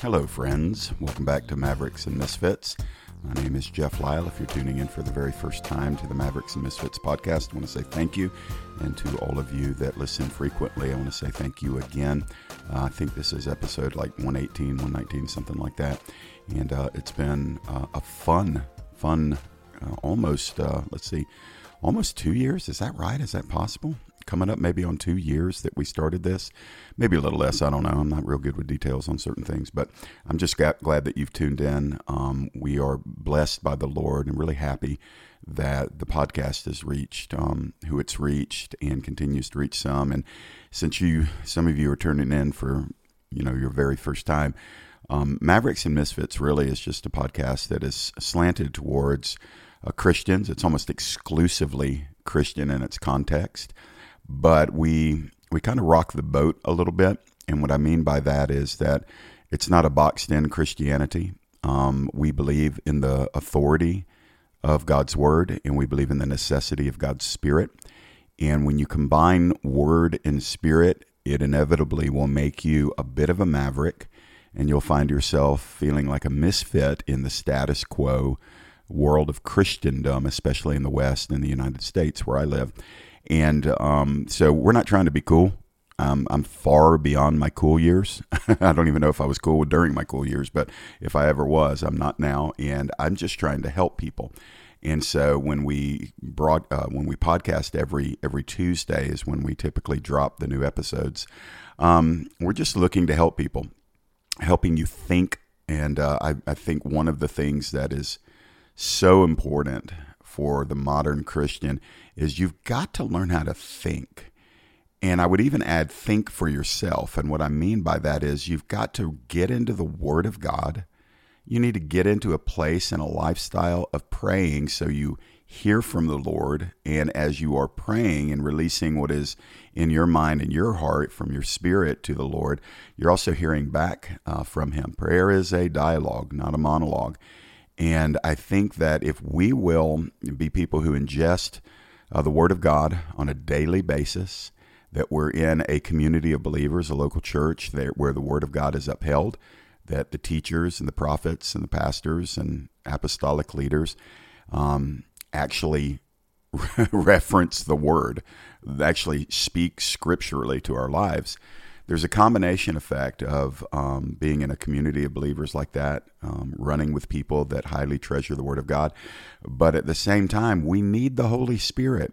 Hello, friends. Welcome back to Mavericks and Misfits. My name is Jeff Lyle. If you're tuning in for the very first time to the Mavericks and Misfits podcast, I want to say thank you. And to all of you that listen frequently, I want to say thank you again. Uh, I think this is episode like 118, 119, something like that. And uh, it's been uh, a fun, fun, uh, almost, uh, let's see, almost two years. Is that right? Is that possible? Coming up maybe on two years that we started this, maybe a little less. I don't know. I'm not real good with details on certain things, but I'm just glad that you've tuned in. Um, we are blessed by the Lord and really happy that the podcast has reached um, who it's reached and continues to reach some. And since you, some of you are turning in for, you know, your very first time, um, Mavericks and Misfits really is just a podcast that is slanted towards uh, Christians. It's almost exclusively Christian in its context but we we kind of rock the boat a little bit. And what I mean by that is that it's not a boxed in Christianity. Um, we believe in the authority of God's word and we believe in the necessity of God's spirit. And when you combine word and spirit, it inevitably will make you a bit of a maverick and you'll find yourself feeling like a misfit in the status quo world of Christendom, especially in the West and the United States where I live. And um, so we're not trying to be cool. Um, I'm far beyond my cool years. I don't even know if I was cool during my cool years, but if I ever was, I'm not now. And I'm just trying to help people. And so when we brought uh, when we podcast every every Tuesday is when we typically drop the new episodes. Um, we're just looking to help people, helping you think. And uh, I, I think one of the things that is so important for the modern Christian is you've got to learn how to think. And I would even add think for yourself. And what I mean by that is you've got to get into the Word of God. You need to get into a place and a lifestyle of praying so you hear from the Lord. And as you are praying and releasing what is in your mind and your heart from your spirit to the Lord, you're also hearing back uh, from Him. Prayer is a dialogue, not a monologue. And I think that if we will be people who ingest uh, the Word of God on a daily basis, that we're in a community of believers, a local church where the Word of God is upheld, that the teachers and the prophets and the pastors and apostolic leaders um, actually reference the Word, actually speak scripturally to our lives. There's a combination effect of um, being in a community of believers like that, um, running with people that highly treasure the Word of God. But at the same time, we need the Holy Spirit.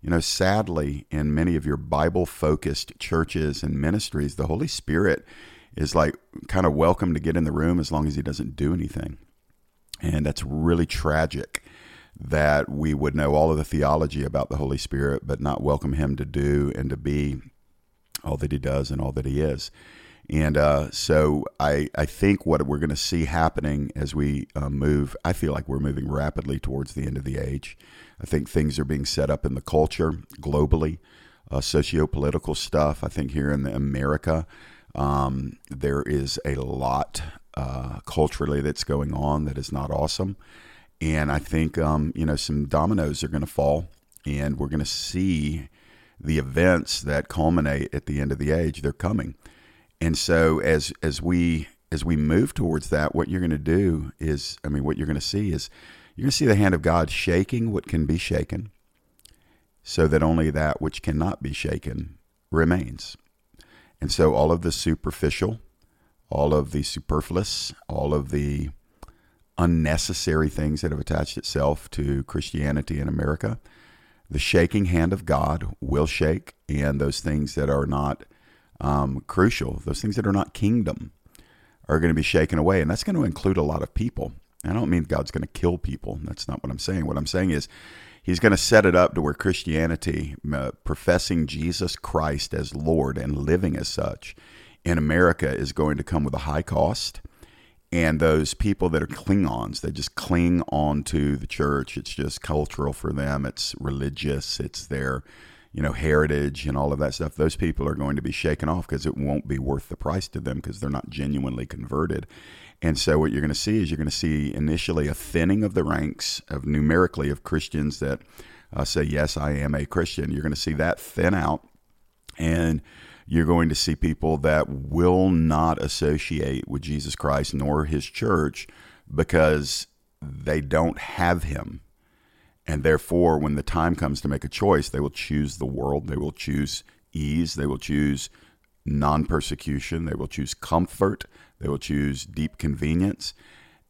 You know, sadly, in many of your Bible focused churches and ministries, the Holy Spirit is like kind of welcome to get in the room as long as he doesn't do anything. And that's really tragic that we would know all of the theology about the Holy Spirit, but not welcome him to do and to be all that he does and all that he is. And uh, so I, I think what we're going to see happening as we uh, move, I feel like we're moving rapidly towards the end of the age. I think things are being set up in the culture globally, uh, socio political stuff. I think here in America, um, there is a lot uh, culturally that's going on that is not awesome. And I think, um, you know, some dominoes are going to fall and we're going to see the events that culminate at the end of the age they're coming. And so as as we as we move towards that what you're going to do is i mean what you're going to see is you're going to see the hand of god shaking what can be shaken so that only that which cannot be shaken remains. And so all of the superficial all of the superfluous all of the unnecessary things that have attached itself to christianity in america the shaking hand of God will shake, and those things that are not um, crucial, those things that are not kingdom, are going to be shaken away. And that's going to include a lot of people. I don't mean God's going to kill people. That's not what I'm saying. What I'm saying is He's going to set it up to where Christianity, uh, professing Jesus Christ as Lord and living as such in America, is going to come with a high cost and those people that are Klingons, they just cling on to the church. It's just cultural for them. It's religious. It's their, you know, heritage and all of that stuff. Those people are going to be shaken off because it won't be worth the price to them because they're not genuinely converted. And so what you're going to see is you're going to see initially a thinning of the ranks of numerically of Christians that uh, say, yes, I am a Christian. You're going to see that thin out. And You're going to see people that will not associate with Jesus Christ nor his church because they don't have him. And therefore, when the time comes to make a choice, they will choose the world. They will choose ease. They will choose non persecution. They will choose comfort. They will choose deep convenience.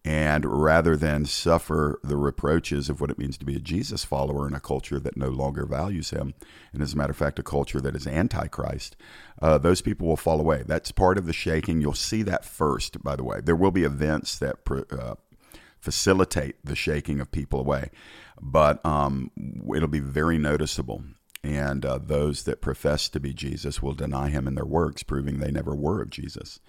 And rather than suffer the reproaches of what it means to be a Jesus follower in a culture that no longer values him, and as a matter of fact, a culture that is antichrist, uh, those people will fall away. That's part of the shaking. You'll see that first, by the way. There will be events that uh, facilitate the shaking of people away, but um, it'll be very noticeable. And uh, those that profess to be Jesus will deny him in their works, proving they never were of Jesus.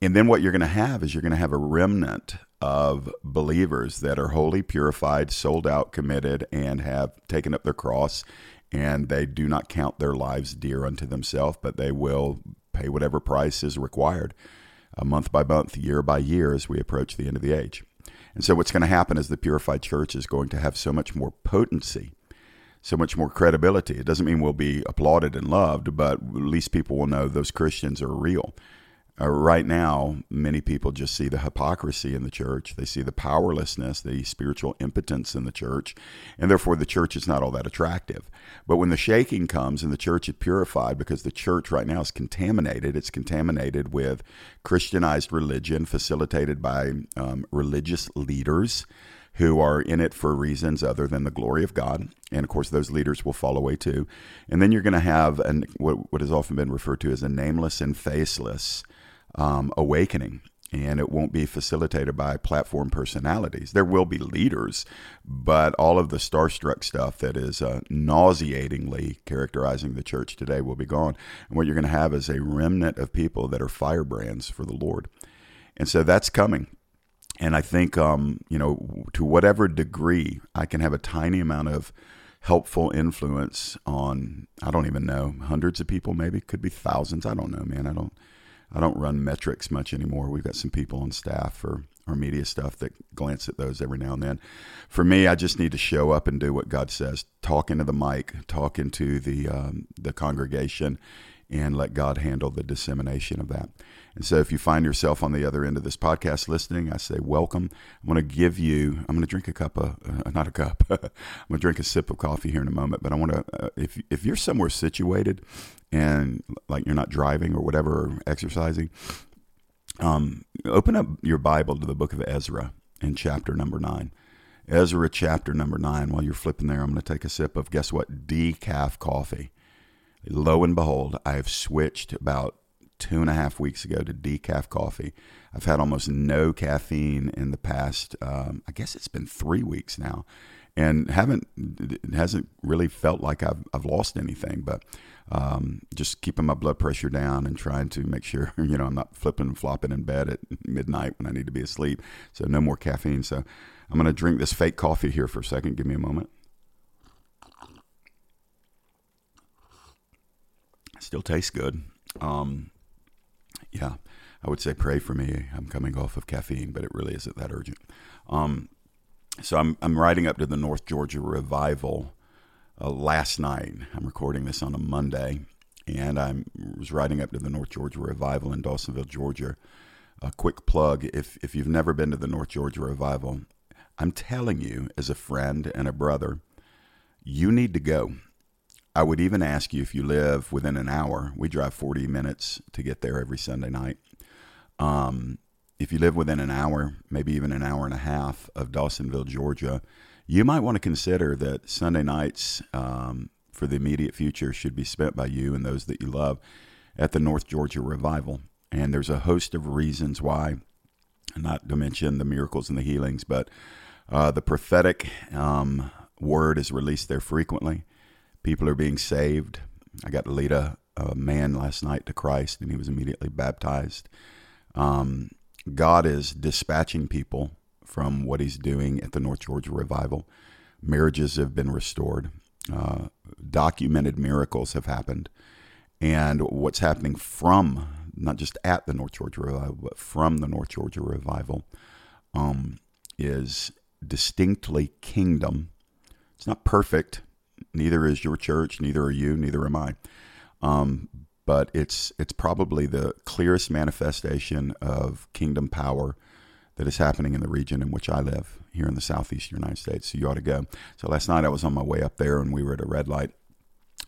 And then what you're going to have is you're going to have a remnant of believers that are wholly purified, sold out, committed, and have taken up their cross. And they do not count their lives dear unto themselves, but they will pay whatever price is required, uh, month by month, year by year, as we approach the end of the age. And so, what's going to happen is the purified church is going to have so much more potency, so much more credibility. It doesn't mean we'll be applauded and loved, but at least people will know those Christians are real. Uh, right now, many people just see the hypocrisy in the church. They see the powerlessness, the spiritual impotence in the church, and therefore the church is not all that attractive. But when the shaking comes and the church is purified, because the church right now is contaminated, it's contaminated with Christianized religion facilitated by um, religious leaders who are in it for reasons other than the glory of God. And of course, those leaders will fall away too. And then you're going to have an, what, what has often been referred to as a nameless and faceless um, awakening. And it won't be facilitated by platform personalities. There will be leaders, but all of the starstruck stuff that is uh, nauseatingly characterizing the church today will be gone. And what you're going to have is a remnant of people that are firebrands for the Lord. And so that's coming. And I think, um, you know, to whatever degree I can have a tiny amount of helpful influence on, I don't even know, hundreds of people, maybe, could be thousands. I don't know, man. I don't I don't run metrics much anymore. We've got some people on staff for our media stuff that glance at those every now and then. For me, I just need to show up and do what God says. Talk into the mic, talk into the um, the congregation, and let God handle the dissemination of that. And so, if you find yourself on the other end of this podcast listening, I say welcome. I'm going to give you. I'm going to drink a cup of, uh, not a cup. I'm going to drink a sip of coffee here in a moment. But I want to, uh, if if you're somewhere situated, and like you're not driving or whatever, or exercising, um, open up your Bible to the book of Ezra in chapter number nine. Ezra chapter number nine. While you're flipping there, I'm going to take a sip of guess what? Decaf coffee. Lo and behold, I have switched about two and a half weeks ago to decaf coffee. I've had almost no caffeine in the past. Um, I guess it's been three weeks now, and haven't it hasn't really felt like I've I've lost anything. But um, just keeping my blood pressure down and trying to make sure you know I'm not flipping and flopping in bed at midnight when I need to be asleep. So no more caffeine. So I'm going to drink this fake coffee here for a second. Give me a moment. Still tastes good. Um, yeah, I would say pray for me. I'm coming off of caffeine, but it really isn't that urgent. Um, so I'm I'm riding up to the North Georgia revival uh, last night. I'm recording this on a Monday, and I was riding up to the North Georgia revival in Dawsonville, Georgia. A quick plug: if if you've never been to the North Georgia revival, I'm telling you, as a friend and a brother, you need to go. I would even ask you if you live within an hour. We drive 40 minutes to get there every Sunday night. Um, if you live within an hour, maybe even an hour and a half of Dawsonville, Georgia, you might want to consider that Sunday nights um, for the immediate future should be spent by you and those that you love at the North Georgia Revival. And there's a host of reasons why, not to mention the miracles and the healings, but uh, the prophetic um, word is released there frequently. People are being saved. I got to lead a, a man last night to Christ, and he was immediately baptized. Um, God is dispatching people from what he's doing at the North Georgia Revival. Marriages have been restored. Uh, documented miracles have happened. And what's happening from, not just at the North Georgia Revival, but from the North Georgia Revival, um, is distinctly kingdom. It's not perfect, Neither is your church, neither are you, neither am I. Um, but it's it's probably the clearest manifestation of kingdom power that is happening in the region in which I live here in the southeastern United States. So you ought to go. So last night I was on my way up there and we were at a red light,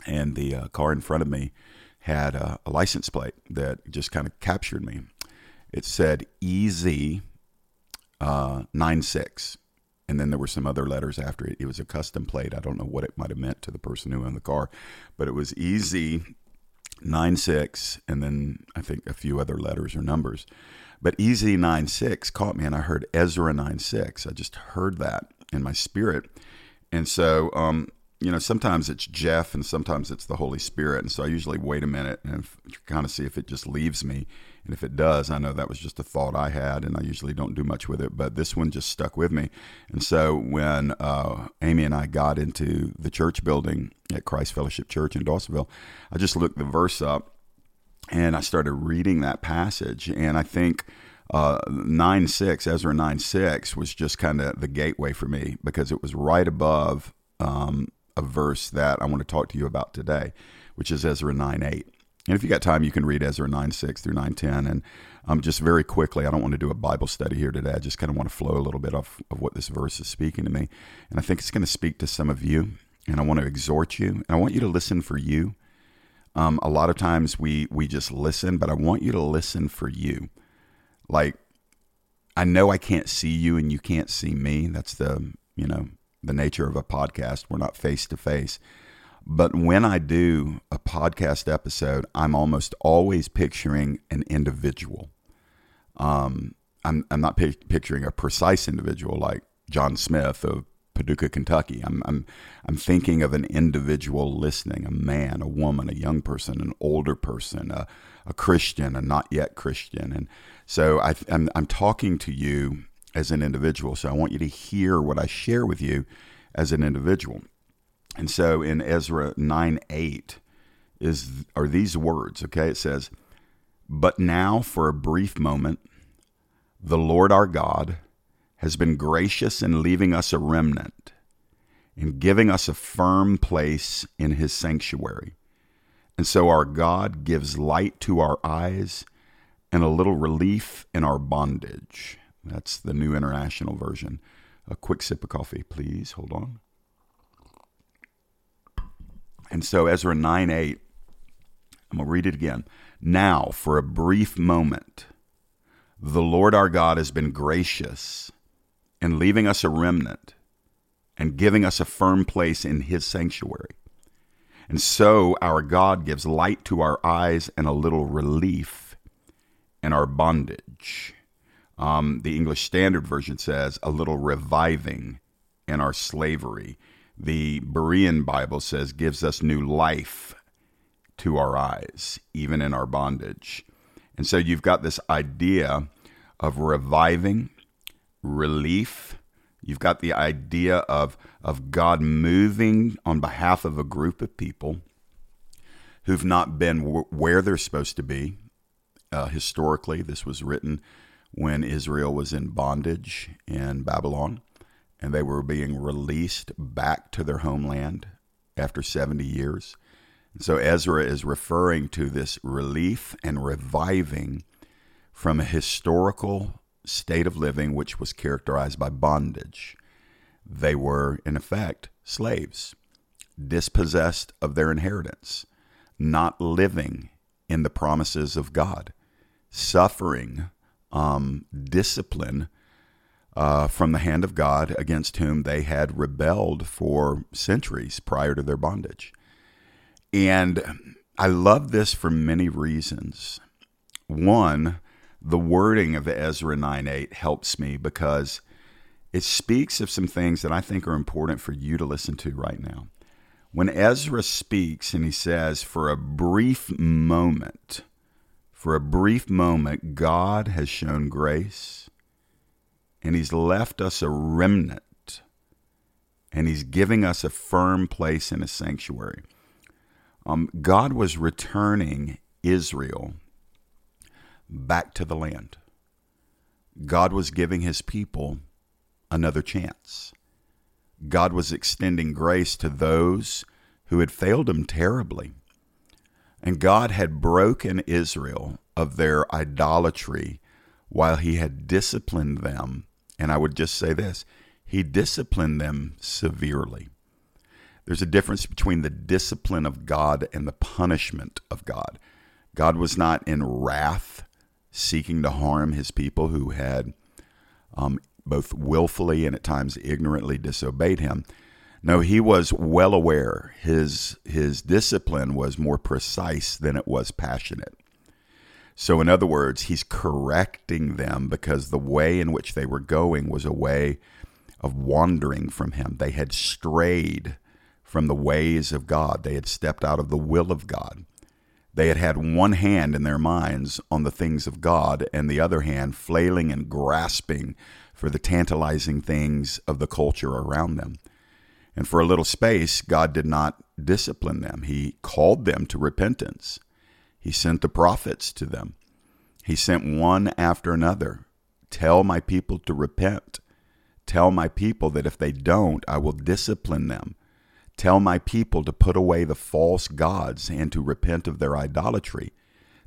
and the uh, car in front of me had a, a license plate that just kind of captured me. It said EZ uh, 96. And then there were some other letters after it. It was a custom plate. I don't know what it might have meant to the person who owned the car, but it was EZ 96, and then I think a few other letters or numbers. But EZ 96 caught me, and I heard Ezra nine six. I just heard that in my spirit. And so, um, you know, sometimes it's Jeff and sometimes it's the Holy Spirit. And so I usually wait a minute and kind of see if it just leaves me. And if it does, I know that was just a thought I had, and I usually don't do much with it. But this one just stuck with me. And so when uh, Amy and I got into the church building at Christ Fellowship Church in Dawsonville, I just looked the verse up and I started reading that passage. And I think uh, 9 6, Ezra 9 6, was just kind of the gateway for me because it was right above um, a verse that I want to talk to you about today, which is Ezra 9 8. And if you got time, you can read Ezra 9 6 through 9 10. And um, just very quickly, I don't want to do a Bible study here today. I just kind of want to flow a little bit off of what this verse is speaking to me. And I think it's going to speak to some of you. And I want to exhort you. And I want you to listen for you. Um, a lot of times we we just listen, but I want you to listen for you. Like I know I can't see you and you can't see me. That's the you know the nature of a podcast. We're not face to face. But when I do podcast episode, I'm almost always picturing an individual. Um, I'm, I'm not picturing a precise individual like John Smith of Paducah, Kentucky. I'm, I'm, I'm thinking of an individual listening, a man, a woman, a young person, an older person, a, a Christian, a not yet Christian. And so I, I'm, I'm talking to you as an individual. So I want you to hear what I share with you as an individual. And so in Ezra 9 8 is are these words, okay? It says, But now for a brief moment, the Lord our God has been gracious in leaving us a remnant and giving us a firm place in his sanctuary. And so our God gives light to our eyes and a little relief in our bondage. That's the New International Version. A quick sip of coffee, please. Hold on. And so Ezra 9 8, I'm going to read it again. Now, for a brief moment, the Lord our God has been gracious in leaving us a remnant and giving us a firm place in his sanctuary. And so our God gives light to our eyes and a little relief in our bondage. Um, the English Standard Version says a little reviving in our slavery. The Berean Bible says gives us new life to our eyes, even in our bondage. And so you've got this idea of reviving, relief. You've got the idea of, of God moving on behalf of a group of people who've not been w- where they're supposed to be. Uh, historically, this was written when Israel was in bondage in Babylon and they were being released back to their homeland after 70 years. So Ezra is referring to this relief and reviving from a historical state of living which was characterized by bondage. They were, in effect, slaves, dispossessed of their inheritance, not living in the promises of God, suffering um, discipline uh, from the hand of God against whom they had rebelled for centuries prior to their bondage. And I love this for many reasons. One, the wording of Ezra 9 8 helps me because it speaks of some things that I think are important for you to listen to right now. When Ezra speaks and he says, for a brief moment, for a brief moment, God has shown grace and He's left us a remnant and He's giving us a firm place in a sanctuary. Um, God was returning Israel back to the land. God was giving His people another chance. God was extending grace to those who had failed Him terribly And God had broken Israel of their idolatry while he had disciplined them. And I would just say this he disciplined them severely. There's a difference between the discipline of God and the punishment of God. God was not in wrath seeking to harm his people who had um, both willfully and at times ignorantly disobeyed him. No, he was well aware. His his discipline was more precise than it was passionate. So, in other words, he's correcting them because the way in which they were going was a way of wandering from him. They had strayed from the ways of God, they had stepped out of the will of God. They had had one hand in their minds on the things of God and the other hand flailing and grasping for the tantalizing things of the culture around them. And for a little space, God did not discipline them. He called them to repentance. He sent the prophets to them. He sent one after another. Tell my people to repent. Tell my people that if they don't, I will discipline them. Tell my people to put away the false gods and to repent of their idolatry.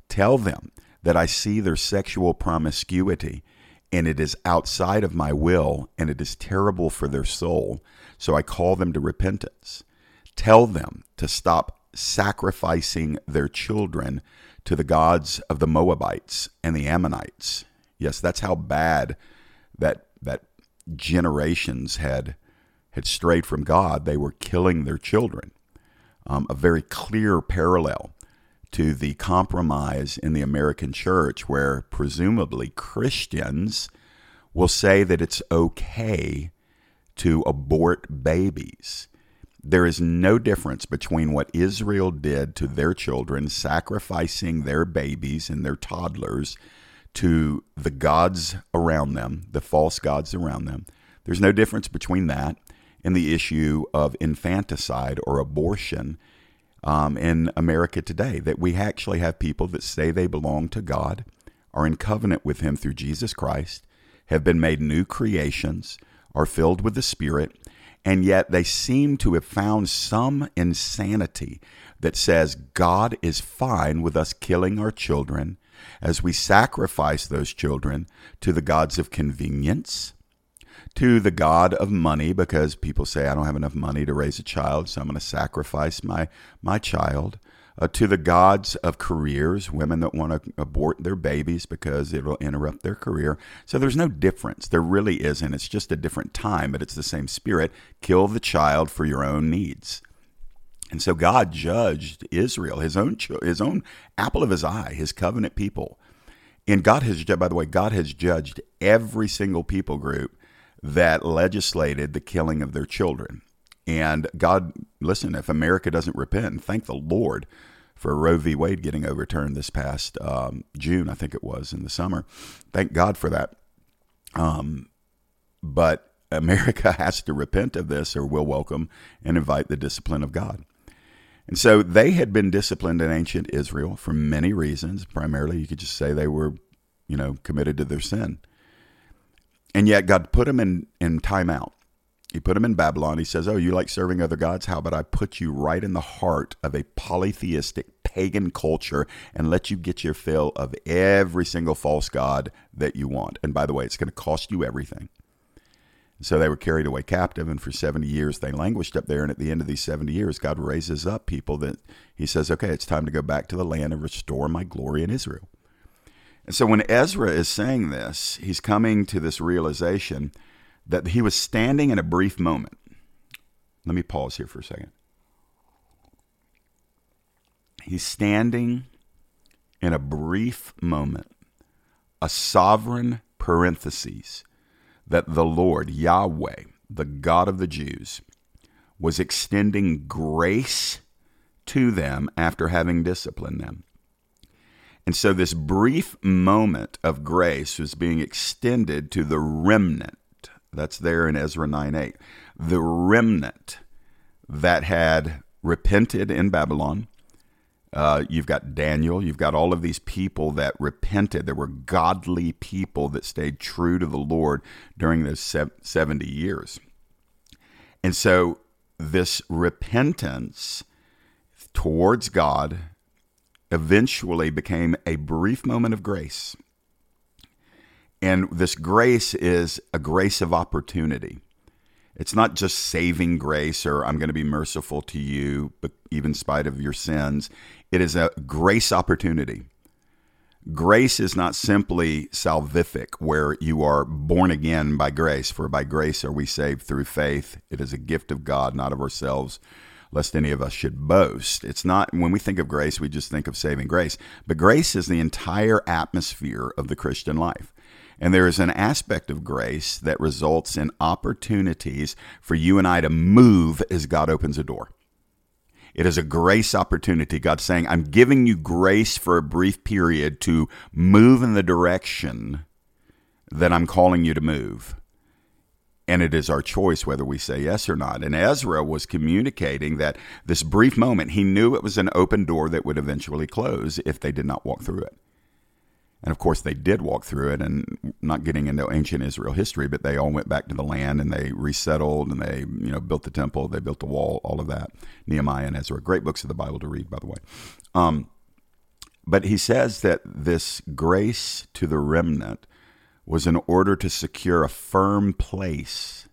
Tell them that I see their sexual promiscuity and it is outside of my will and it is terrible for their soul. So I call them to repentance. Tell them to stop sacrificing their children to the gods of the Moabites and the Ammonites. Yes, that's how bad that that generations had had strayed from God. They were killing their children. Um, a very clear parallel to the compromise in the American church, where presumably Christians will say that it's okay to abort babies. There is no difference between what Israel did to their children, sacrificing their babies and their toddlers to the gods around them, the false gods around them. There's no difference between that and the issue of infanticide or abortion um, in America today. That we actually have people that say they belong to God, are in covenant with Him through Jesus Christ, have been made new creations, are filled with the Spirit, and yet they seem to have found some insanity that says God is fine with us killing our children as we sacrifice those children to the gods of convenience to the God of money because people say, I don't have enough money to raise a child, so I'm going to sacrifice my, my child. Uh, to the gods of careers, women that want to abort their babies because it'll interrupt their career. So there's no difference. There really isn't. It's just a different time, but it's the same spirit. Kill the child for your own needs. And so God judged Israel, his own his own apple of his eye, his covenant people. And God has, by the way, God has judged every single people group that legislated the killing of their children. And God, listen, if America doesn't repent, and thank the Lord for Roe v. Wade getting overturned this past um, June, I think it was in the summer. Thank God for that. Um, but America has to repent of this or will welcome and invite the discipline of God. And so they had been disciplined in ancient Israel for many reasons. Primarily, you could just say they were, you know, committed to their sin. And yet God put him in, in timeout. He put him in Babylon. He says, Oh, you like serving other gods? How about I put you right in the heart of a polytheistic pagan culture and let you get your fill of every single false god that you want? And by the way, it's going to cost you everything. So they were carried away captive, and for 70 years they languished up there. And at the end of these 70 years, God raises up people that He says, Okay, it's time to go back to the land and restore my glory in Israel. And so when Ezra is saying this, he's coming to this realization that he was standing in a brief moment. Let me pause here for a second. He's standing in a brief moment, a sovereign parenthesis that the Lord, Yahweh, the God of the Jews, was extending grace to them after having disciplined them. And so this brief moment of grace was being extended to the remnant. That's there in Ezra 9 8. The remnant that had repented in Babylon. Uh, you've got Daniel. You've got all of these people that repented. There were godly people that stayed true to the Lord during those 70 years. And so, this repentance towards God eventually became a brief moment of grace. And this grace is a grace of opportunity. It's not just saving grace or I'm going to be merciful to you, but even in spite of your sins. It is a grace opportunity. Grace is not simply salvific, where you are born again by grace, for by grace are we saved through faith. It is a gift of God, not of ourselves, lest any of us should boast. It's not, when we think of grace, we just think of saving grace, but grace is the entire atmosphere of the Christian life. And there is an aspect of grace that results in opportunities for you and I to move as God opens a door. It is a grace opportunity. God's saying, I'm giving you grace for a brief period to move in the direction that I'm calling you to move. And it is our choice whether we say yes or not. And Ezra was communicating that this brief moment, he knew it was an open door that would eventually close if they did not walk through it. And of course, they did walk through it, and not getting into ancient Israel history, but they all went back to the land and they resettled and they, you know, built the temple, they built the wall, all of that. Nehemiah and Ezra, great books of the Bible to read, by the way. Um, but he says that this grace to the remnant was in order to secure a firm place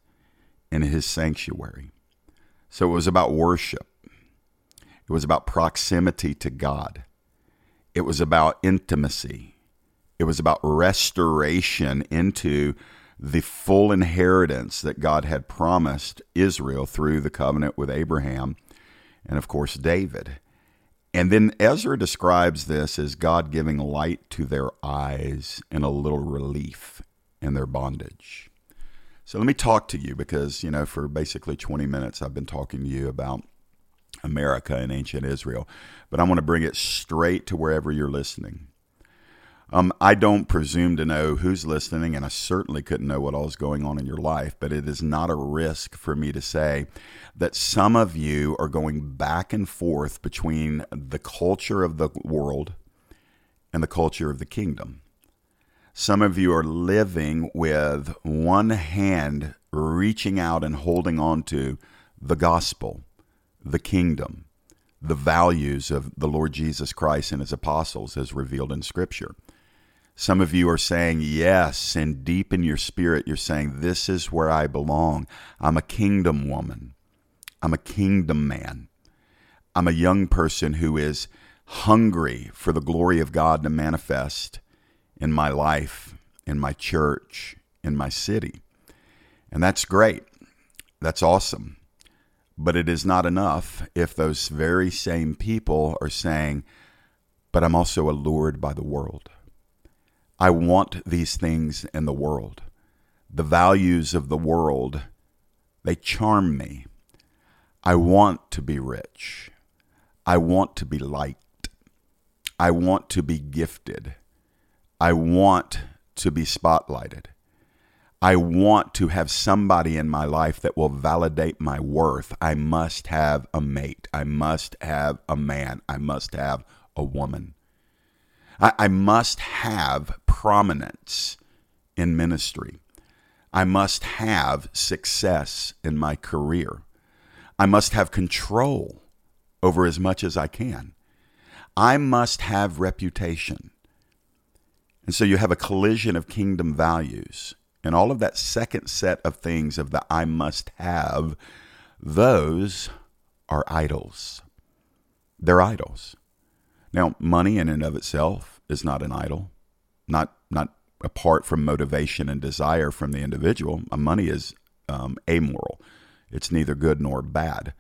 in his sanctuary. So it was about worship. It was about proximity to God. It was about intimacy it was about restoration into the full inheritance that God had promised Israel through the covenant with Abraham and, of course, David. And then Ezra describes this as God giving light to their eyes and a little relief in their bondage. So let me talk to you because, you know, for basically 20 minutes, I've been talking to you about America and ancient Israel, but I want to bring it straight to wherever you're listening. Um, I don't presume to know who's listening, and I certainly couldn't know what all is going on in your life, but it is not a risk for me to say that some of you are going back and forth between the culture of the world and the culture of the kingdom. Some of you are living with one hand reaching out and holding on to the gospel, the kingdom, the values of the Lord Jesus Christ and his apostles as revealed in Scripture. Some of you are saying yes, and deep in your spirit, you're saying, This is where I belong. I'm a kingdom woman. I'm a kingdom man. I'm a young person who is hungry for the glory of God to manifest in my life, in my church, in my city. And that's great. That's awesome. But it is not enough if those very same people are saying, But I'm also allured by the world. I want these things in the world. The values of the world, they charm me. I want to be rich. I want to be liked. I want to be gifted. I want to be spotlighted. I want to have somebody in my life that will validate my worth. I must have a mate. I must have a man. I must have a woman. I, I must have prominence in ministry. I must have success in my career. I must have control over as much as I can. I must have reputation. And so you have a collision of kingdom values. And all of that second set of things of the I must have, those are idols. They're idols. Now, money in and of itself is not an idol, not not apart from motivation and desire from the individual. Uh, money is um, amoral; it's neither good nor bad.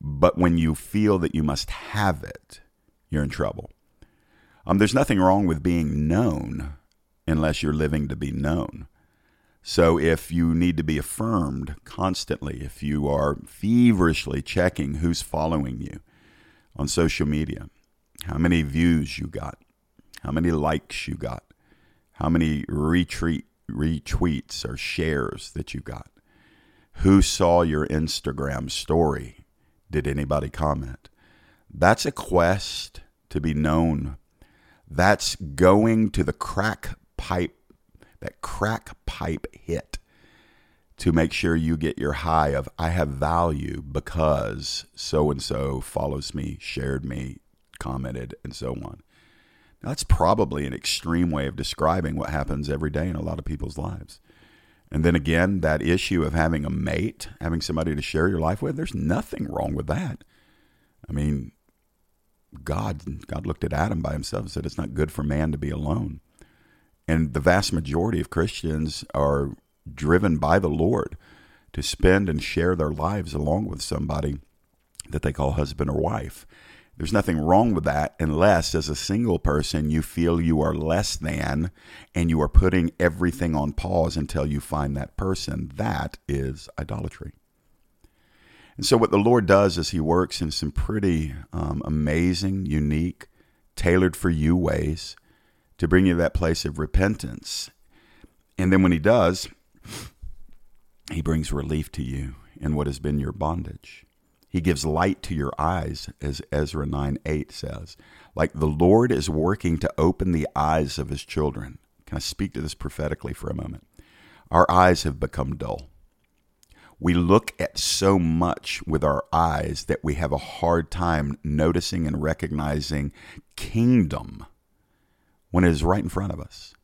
But when you feel that you must have it, you're in trouble. Um, there's nothing wrong with being known unless you're living to be known. So if you need to be affirmed constantly, if you are feverishly checking who's following you on social media, how many views you got, how many likes you got, how many retweet retweets or shares that you got, who saw your Instagram story, did anybody comment? That's a quest to be known. That's going to the crack pipe, that crack pipe hit to make sure you get your high of I have value because so and so follows me, shared me, commented, and so on. Now, that's probably an extreme way of describing what happens every day in a lot of people's lives. And then again, that issue of having a mate, having somebody to share your life with, there's nothing wrong with that. I mean, God, God looked at Adam by himself and said, It's not good for man to be alone. And the vast majority of Christians are driven by the Lord to spend and share their lives along with somebody that they call husband or wife. There's nothing wrong with that unless, as a single person, you feel you are less than and you are putting everything on pause until you find that person. That is idolatry. And so, what the Lord does is He works in some pretty um, amazing, unique, tailored for you ways to bring you to that place of repentance. And then, when He does, He brings relief to you in what has been your bondage. He gives light to your eyes, as Ezra 9 8 says. Like the Lord is working to open the eyes of his children. Can I speak to this prophetically for a moment? Our eyes have become dull. We look at so much with our eyes that we have a hard time noticing and recognizing kingdom when it is right in front of us.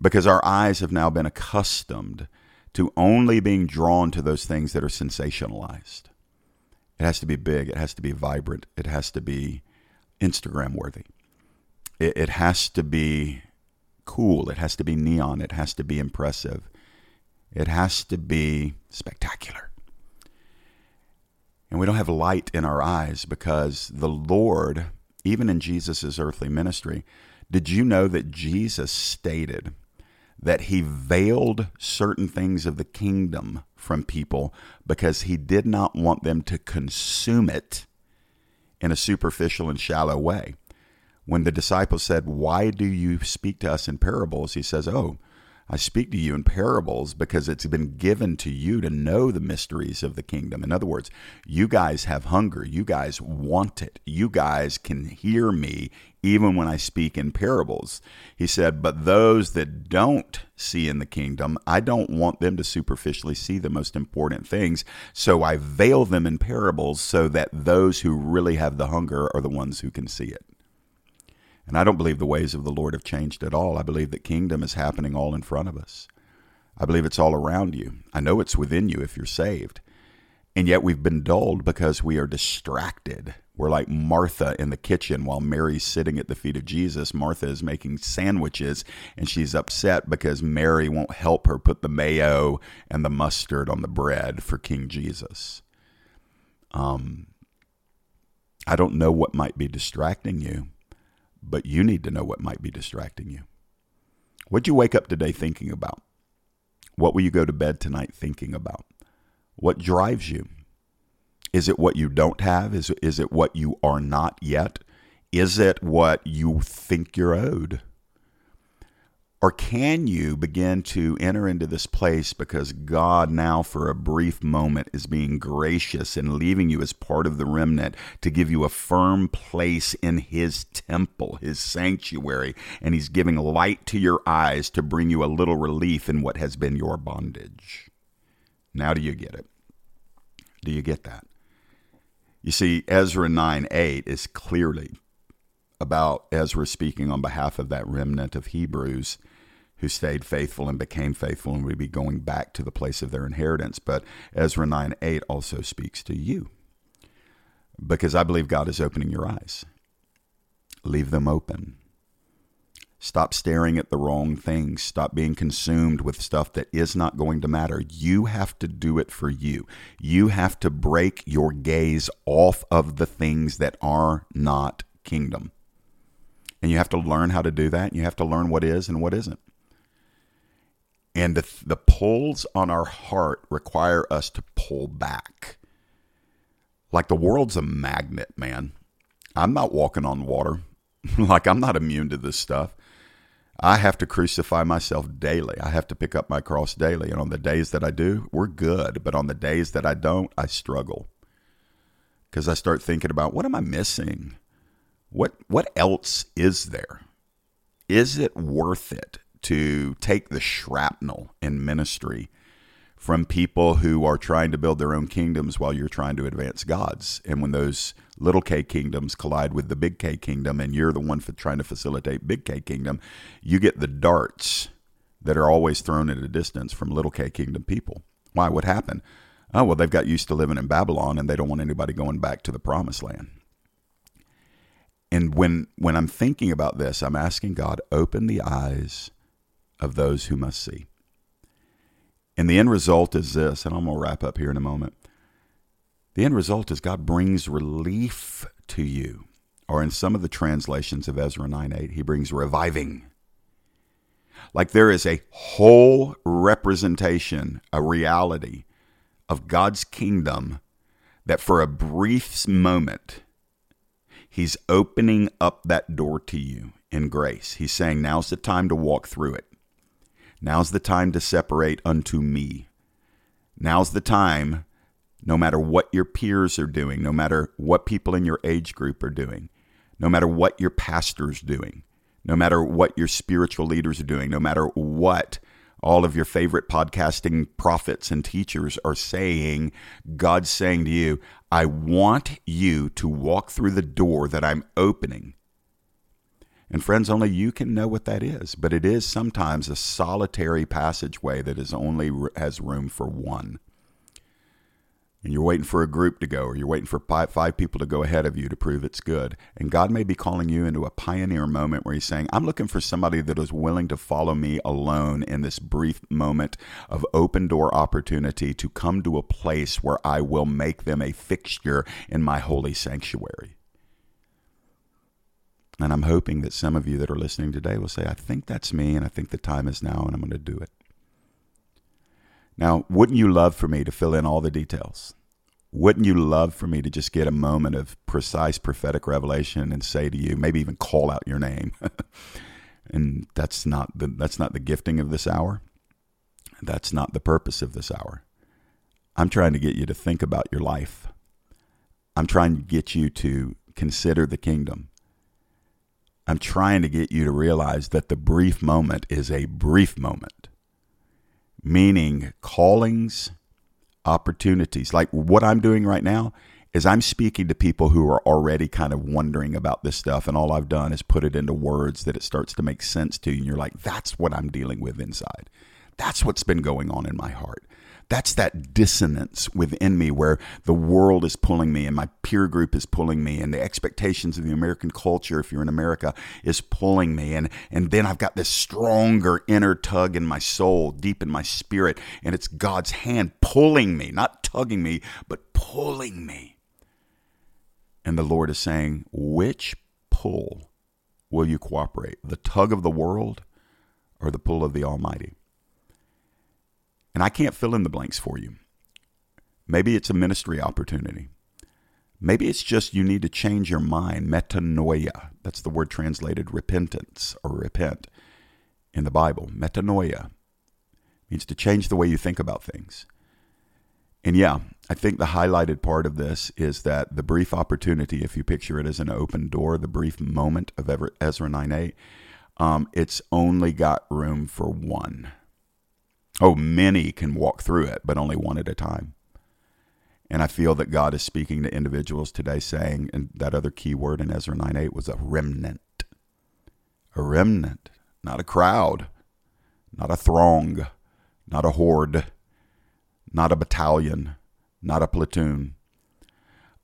Because our eyes have now been accustomed to only being drawn to those things that are sensationalized. It has to be big. It has to be vibrant. It has to be Instagram worthy. It, it has to be cool. It has to be neon. It has to be impressive. It has to be spectacular. And we don't have light in our eyes because the Lord, even in Jesus' earthly ministry, did you know that Jesus stated that he veiled certain things of the kingdom from people because he did not want them to consume it in a superficial and shallow way. When the disciples said, Why do you speak to us in parables? He says, Oh, I speak to you in parables because it's been given to you to know the mysteries of the kingdom. In other words, you guys have hunger. You guys want it. You guys can hear me even when I speak in parables. He said, But those that don't see in the kingdom, I don't want them to superficially see the most important things. So I veil them in parables so that those who really have the hunger are the ones who can see it. And I don't believe the ways of the Lord have changed at all. I believe that kingdom is happening all in front of us. I believe it's all around you. I know it's within you if you're saved. And yet we've been dulled because we are distracted. We're like Martha in the kitchen while Mary's sitting at the feet of Jesus. Martha is making sandwiches and she's upset because Mary won't help her put the mayo and the mustard on the bread for King Jesus. Um, I don't know what might be distracting you, but you need to know what might be distracting you. What'd you wake up today thinking about? What will you go to bed tonight thinking about? What drives you? Is it what you don't have? Is, is it what you are not yet? Is it what you think you're owed? Or can you begin to enter into this place because God now, for a brief moment, is being gracious and leaving you as part of the remnant to give you a firm place in His temple, His sanctuary, and He's giving light to your eyes to bring you a little relief in what has been your bondage? Now, do you get it? Do you get that? You see, Ezra 9 8 is clearly about Ezra speaking on behalf of that remnant of Hebrews who stayed faithful and became faithful and would be going back to the place of their inheritance. But Ezra 9 8 also speaks to you because I believe God is opening your eyes. Leave them open. Stop staring at the wrong things. Stop being consumed with stuff that is not going to matter. You have to do it for you. You have to break your gaze off of the things that are not kingdom. And you have to learn how to do that. You have to learn what is and what isn't. And the, the pulls on our heart require us to pull back. Like the world's a magnet, man. I'm not walking on water. like I'm not immune to this stuff. I have to crucify myself daily. I have to pick up my cross daily. And on the days that I do, we're good. But on the days that I don't, I struggle. Because I start thinking about what am I missing? What what else is there? Is it worth it? To take the shrapnel in ministry from people who are trying to build their own kingdoms while you're trying to advance God's. And when those little K kingdoms collide with the big K kingdom and you're the one for trying to facilitate big K kingdom, you get the darts that are always thrown at a distance from little K kingdom people. Why? What happened? Oh, well, they've got used to living in Babylon and they don't want anybody going back to the promised land. And when when I'm thinking about this, I'm asking God, open the eyes of those who must see. And the end result is this, and I'm going to wrap up here in a moment. The end result is God brings relief to you. Or in some of the translations of Ezra 9 8, he brings reviving. Like there is a whole representation, a reality of God's kingdom that for a brief moment, he's opening up that door to you in grace. He's saying, now's the time to walk through it. Now's the time to separate unto me. Now's the time, no matter what your peers are doing, no matter what people in your age group are doing, no matter what your pastor's doing, no matter what your spiritual leaders are doing, no matter what all of your favorite podcasting prophets and teachers are saying, God's saying to you, I want you to walk through the door that I'm opening and friends, only you can know what that is, but it is sometimes a solitary passageway that is only has room for one. And you're waiting for a group to go, or you're waiting for five, people to go ahead of you to prove it's good. And God may be calling you into a pioneer moment where He's saying, I'm looking for somebody that is willing to follow me alone in this brief moment of open door opportunity to come to a place where I will make them a fixture in my holy sanctuary. And I'm hoping that some of you that are listening today will say, I think that's me, and I think the time is now, and I'm going to do it. Now, wouldn't you love for me to fill in all the details? Wouldn't you love for me to just get a moment of precise prophetic revelation and say to you, maybe even call out your name? and that's not the that's not the gifting of this hour. That's not the purpose of this hour. I'm trying to get you to think about your life. I'm trying to get you to consider the kingdom. I'm trying to get you to realize that the brief moment is a brief moment, meaning callings, opportunities. Like what I'm doing right now is I'm speaking to people who are already kind of wondering about this stuff. And all I've done is put it into words that it starts to make sense to you. And you're like, that's what I'm dealing with inside. That's what's been going on in my heart. That's that dissonance within me where the world is pulling me and my peer group is pulling me and the expectations of the American culture, if you're in America, is pulling me. And, and then I've got this stronger inner tug in my soul, deep in my spirit, and it's God's hand pulling me, not tugging me, but pulling me. And the Lord is saying, which pull will you cooperate? The tug of the world or the pull of the Almighty? And I can't fill in the blanks for you. Maybe it's a ministry opportunity. Maybe it's just you need to change your mind. Metanoia. That's the word translated repentance or repent in the Bible. Metanoia means to change the way you think about things. And yeah, I think the highlighted part of this is that the brief opportunity, if you picture it as an open door, the brief moment of Ezra 9 8, um, it's only got room for one. Oh, many can walk through it, but only one at a time. And I feel that God is speaking to individuals today saying, and that other key word in Ezra 9 8 was a remnant. A remnant, not a crowd, not a throng, not a horde, not a battalion, not a platoon.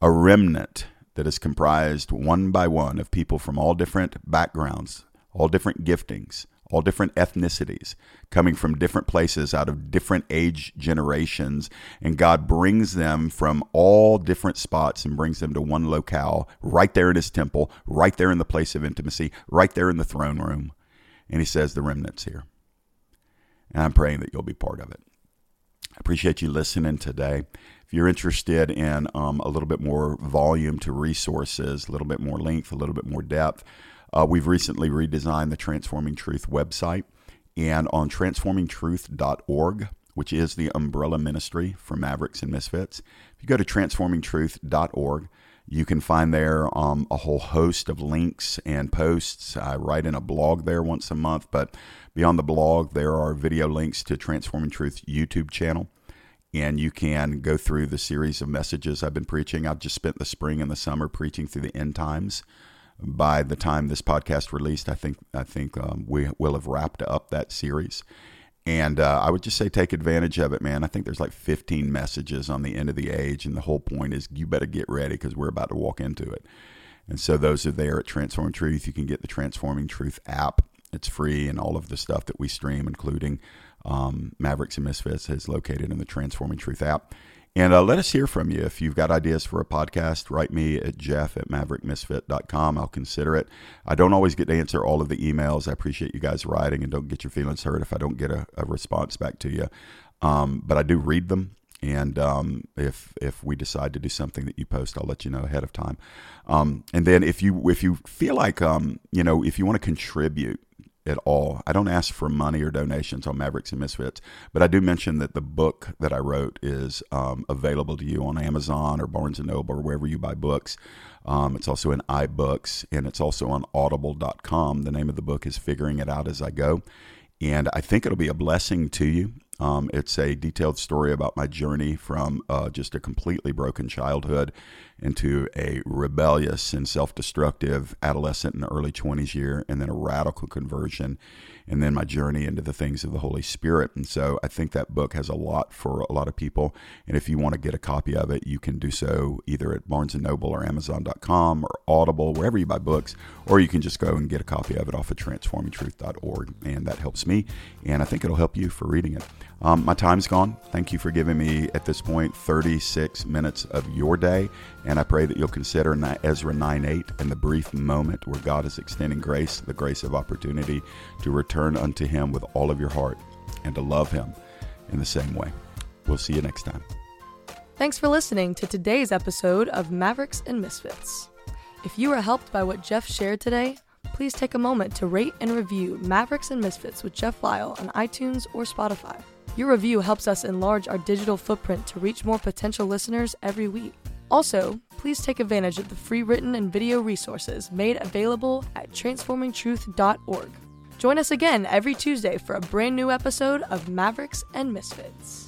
A remnant that is comprised one by one of people from all different backgrounds, all different giftings, all different ethnicities, coming from different places out of different age generations. And God brings them from all different spots and brings them to one locale, right there in his temple, right there in the place of intimacy, right there in the throne room. And he says, The remnant's here. And I'm praying that you'll be part of it. I appreciate you listening today. If you're interested in um, a little bit more volume to resources, a little bit more length, a little bit more depth, uh, we've recently redesigned the Transforming Truth website, and on transformingtruth.org, which is the umbrella ministry for Mavericks and Misfits, if you go to transformingtruth.org, you can find there um, a whole host of links and posts. I write in a blog there once a month, but beyond the blog, there are video links to Transforming Truth YouTube channel. and you can go through the series of messages I've been preaching. I've just spent the spring and the summer preaching through the end times. By the time this podcast released, I think I think um, we will have wrapped up that series. And uh, I would just say take advantage of it, man. I think there's like 15 messages on the end of the age, and the whole point is you better get ready because we're about to walk into it. And so those are there at Transforming Truth. You can get the Transforming Truth app. It's free, and all of the stuff that we stream, including um, Mavericks and Misfits is located in the Transforming Truth app. And uh, let us hear from you. If you've got ideas for a podcast, write me at jeff at maverickmisfit.com. I'll consider it. I don't always get to answer all of the emails. I appreciate you guys writing and don't get your feelings hurt if I don't get a, a response back to you. Um, but I do read them. And um, if if we decide to do something that you post, I'll let you know ahead of time. Um, and then if you if you feel like um, you know if you want to contribute at all. I don't ask for money or donations on Mavericks and Misfits, but I do mention that the book that I wrote is um, available to you on Amazon or Barnes and Noble or wherever you buy books. Um, it's also in iBooks and it's also on audible.com. The name of the book is Figuring It Out As I Go. And I think it'll be a blessing to you. Um, it's a detailed story about my journey from uh, just a completely broken childhood into a rebellious and self destructive adolescent in the early 20s year, and then a radical conversion and then my journey into the things of the Holy Spirit. And so I think that book has a lot for a lot of people. And if you want to get a copy of it, you can do so either at Barnes and Noble or Amazon.com or Audible, wherever you buy books, or you can just go and get a copy of it off of transformingtruth.org. And that helps me. And I think it'll help you for reading it. Um, my time's gone. Thank you for giving me, at this point, 36 minutes of your day. And I pray that you'll consider Ezra 9 8 and the brief moment where God is extending grace, the grace of opportunity to return unto Him with all of your heart and to love Him in the same way. We'll see you next time. Thanks for listening to today's episode of Mavericks and Misfits. If you were helped by what Jeff shared today, please take a moment to rate and review Mavericks and Misfits with Jeff Lyle on iTunes or Spotify. Your review helps us enlarge our digital footprint to reach more potential listeners every week. Also, please take advantage of the free written and video resources made available at transformingtruth.org. Join us again every Tuesday for a brand new episode of Mavericks and Misfits.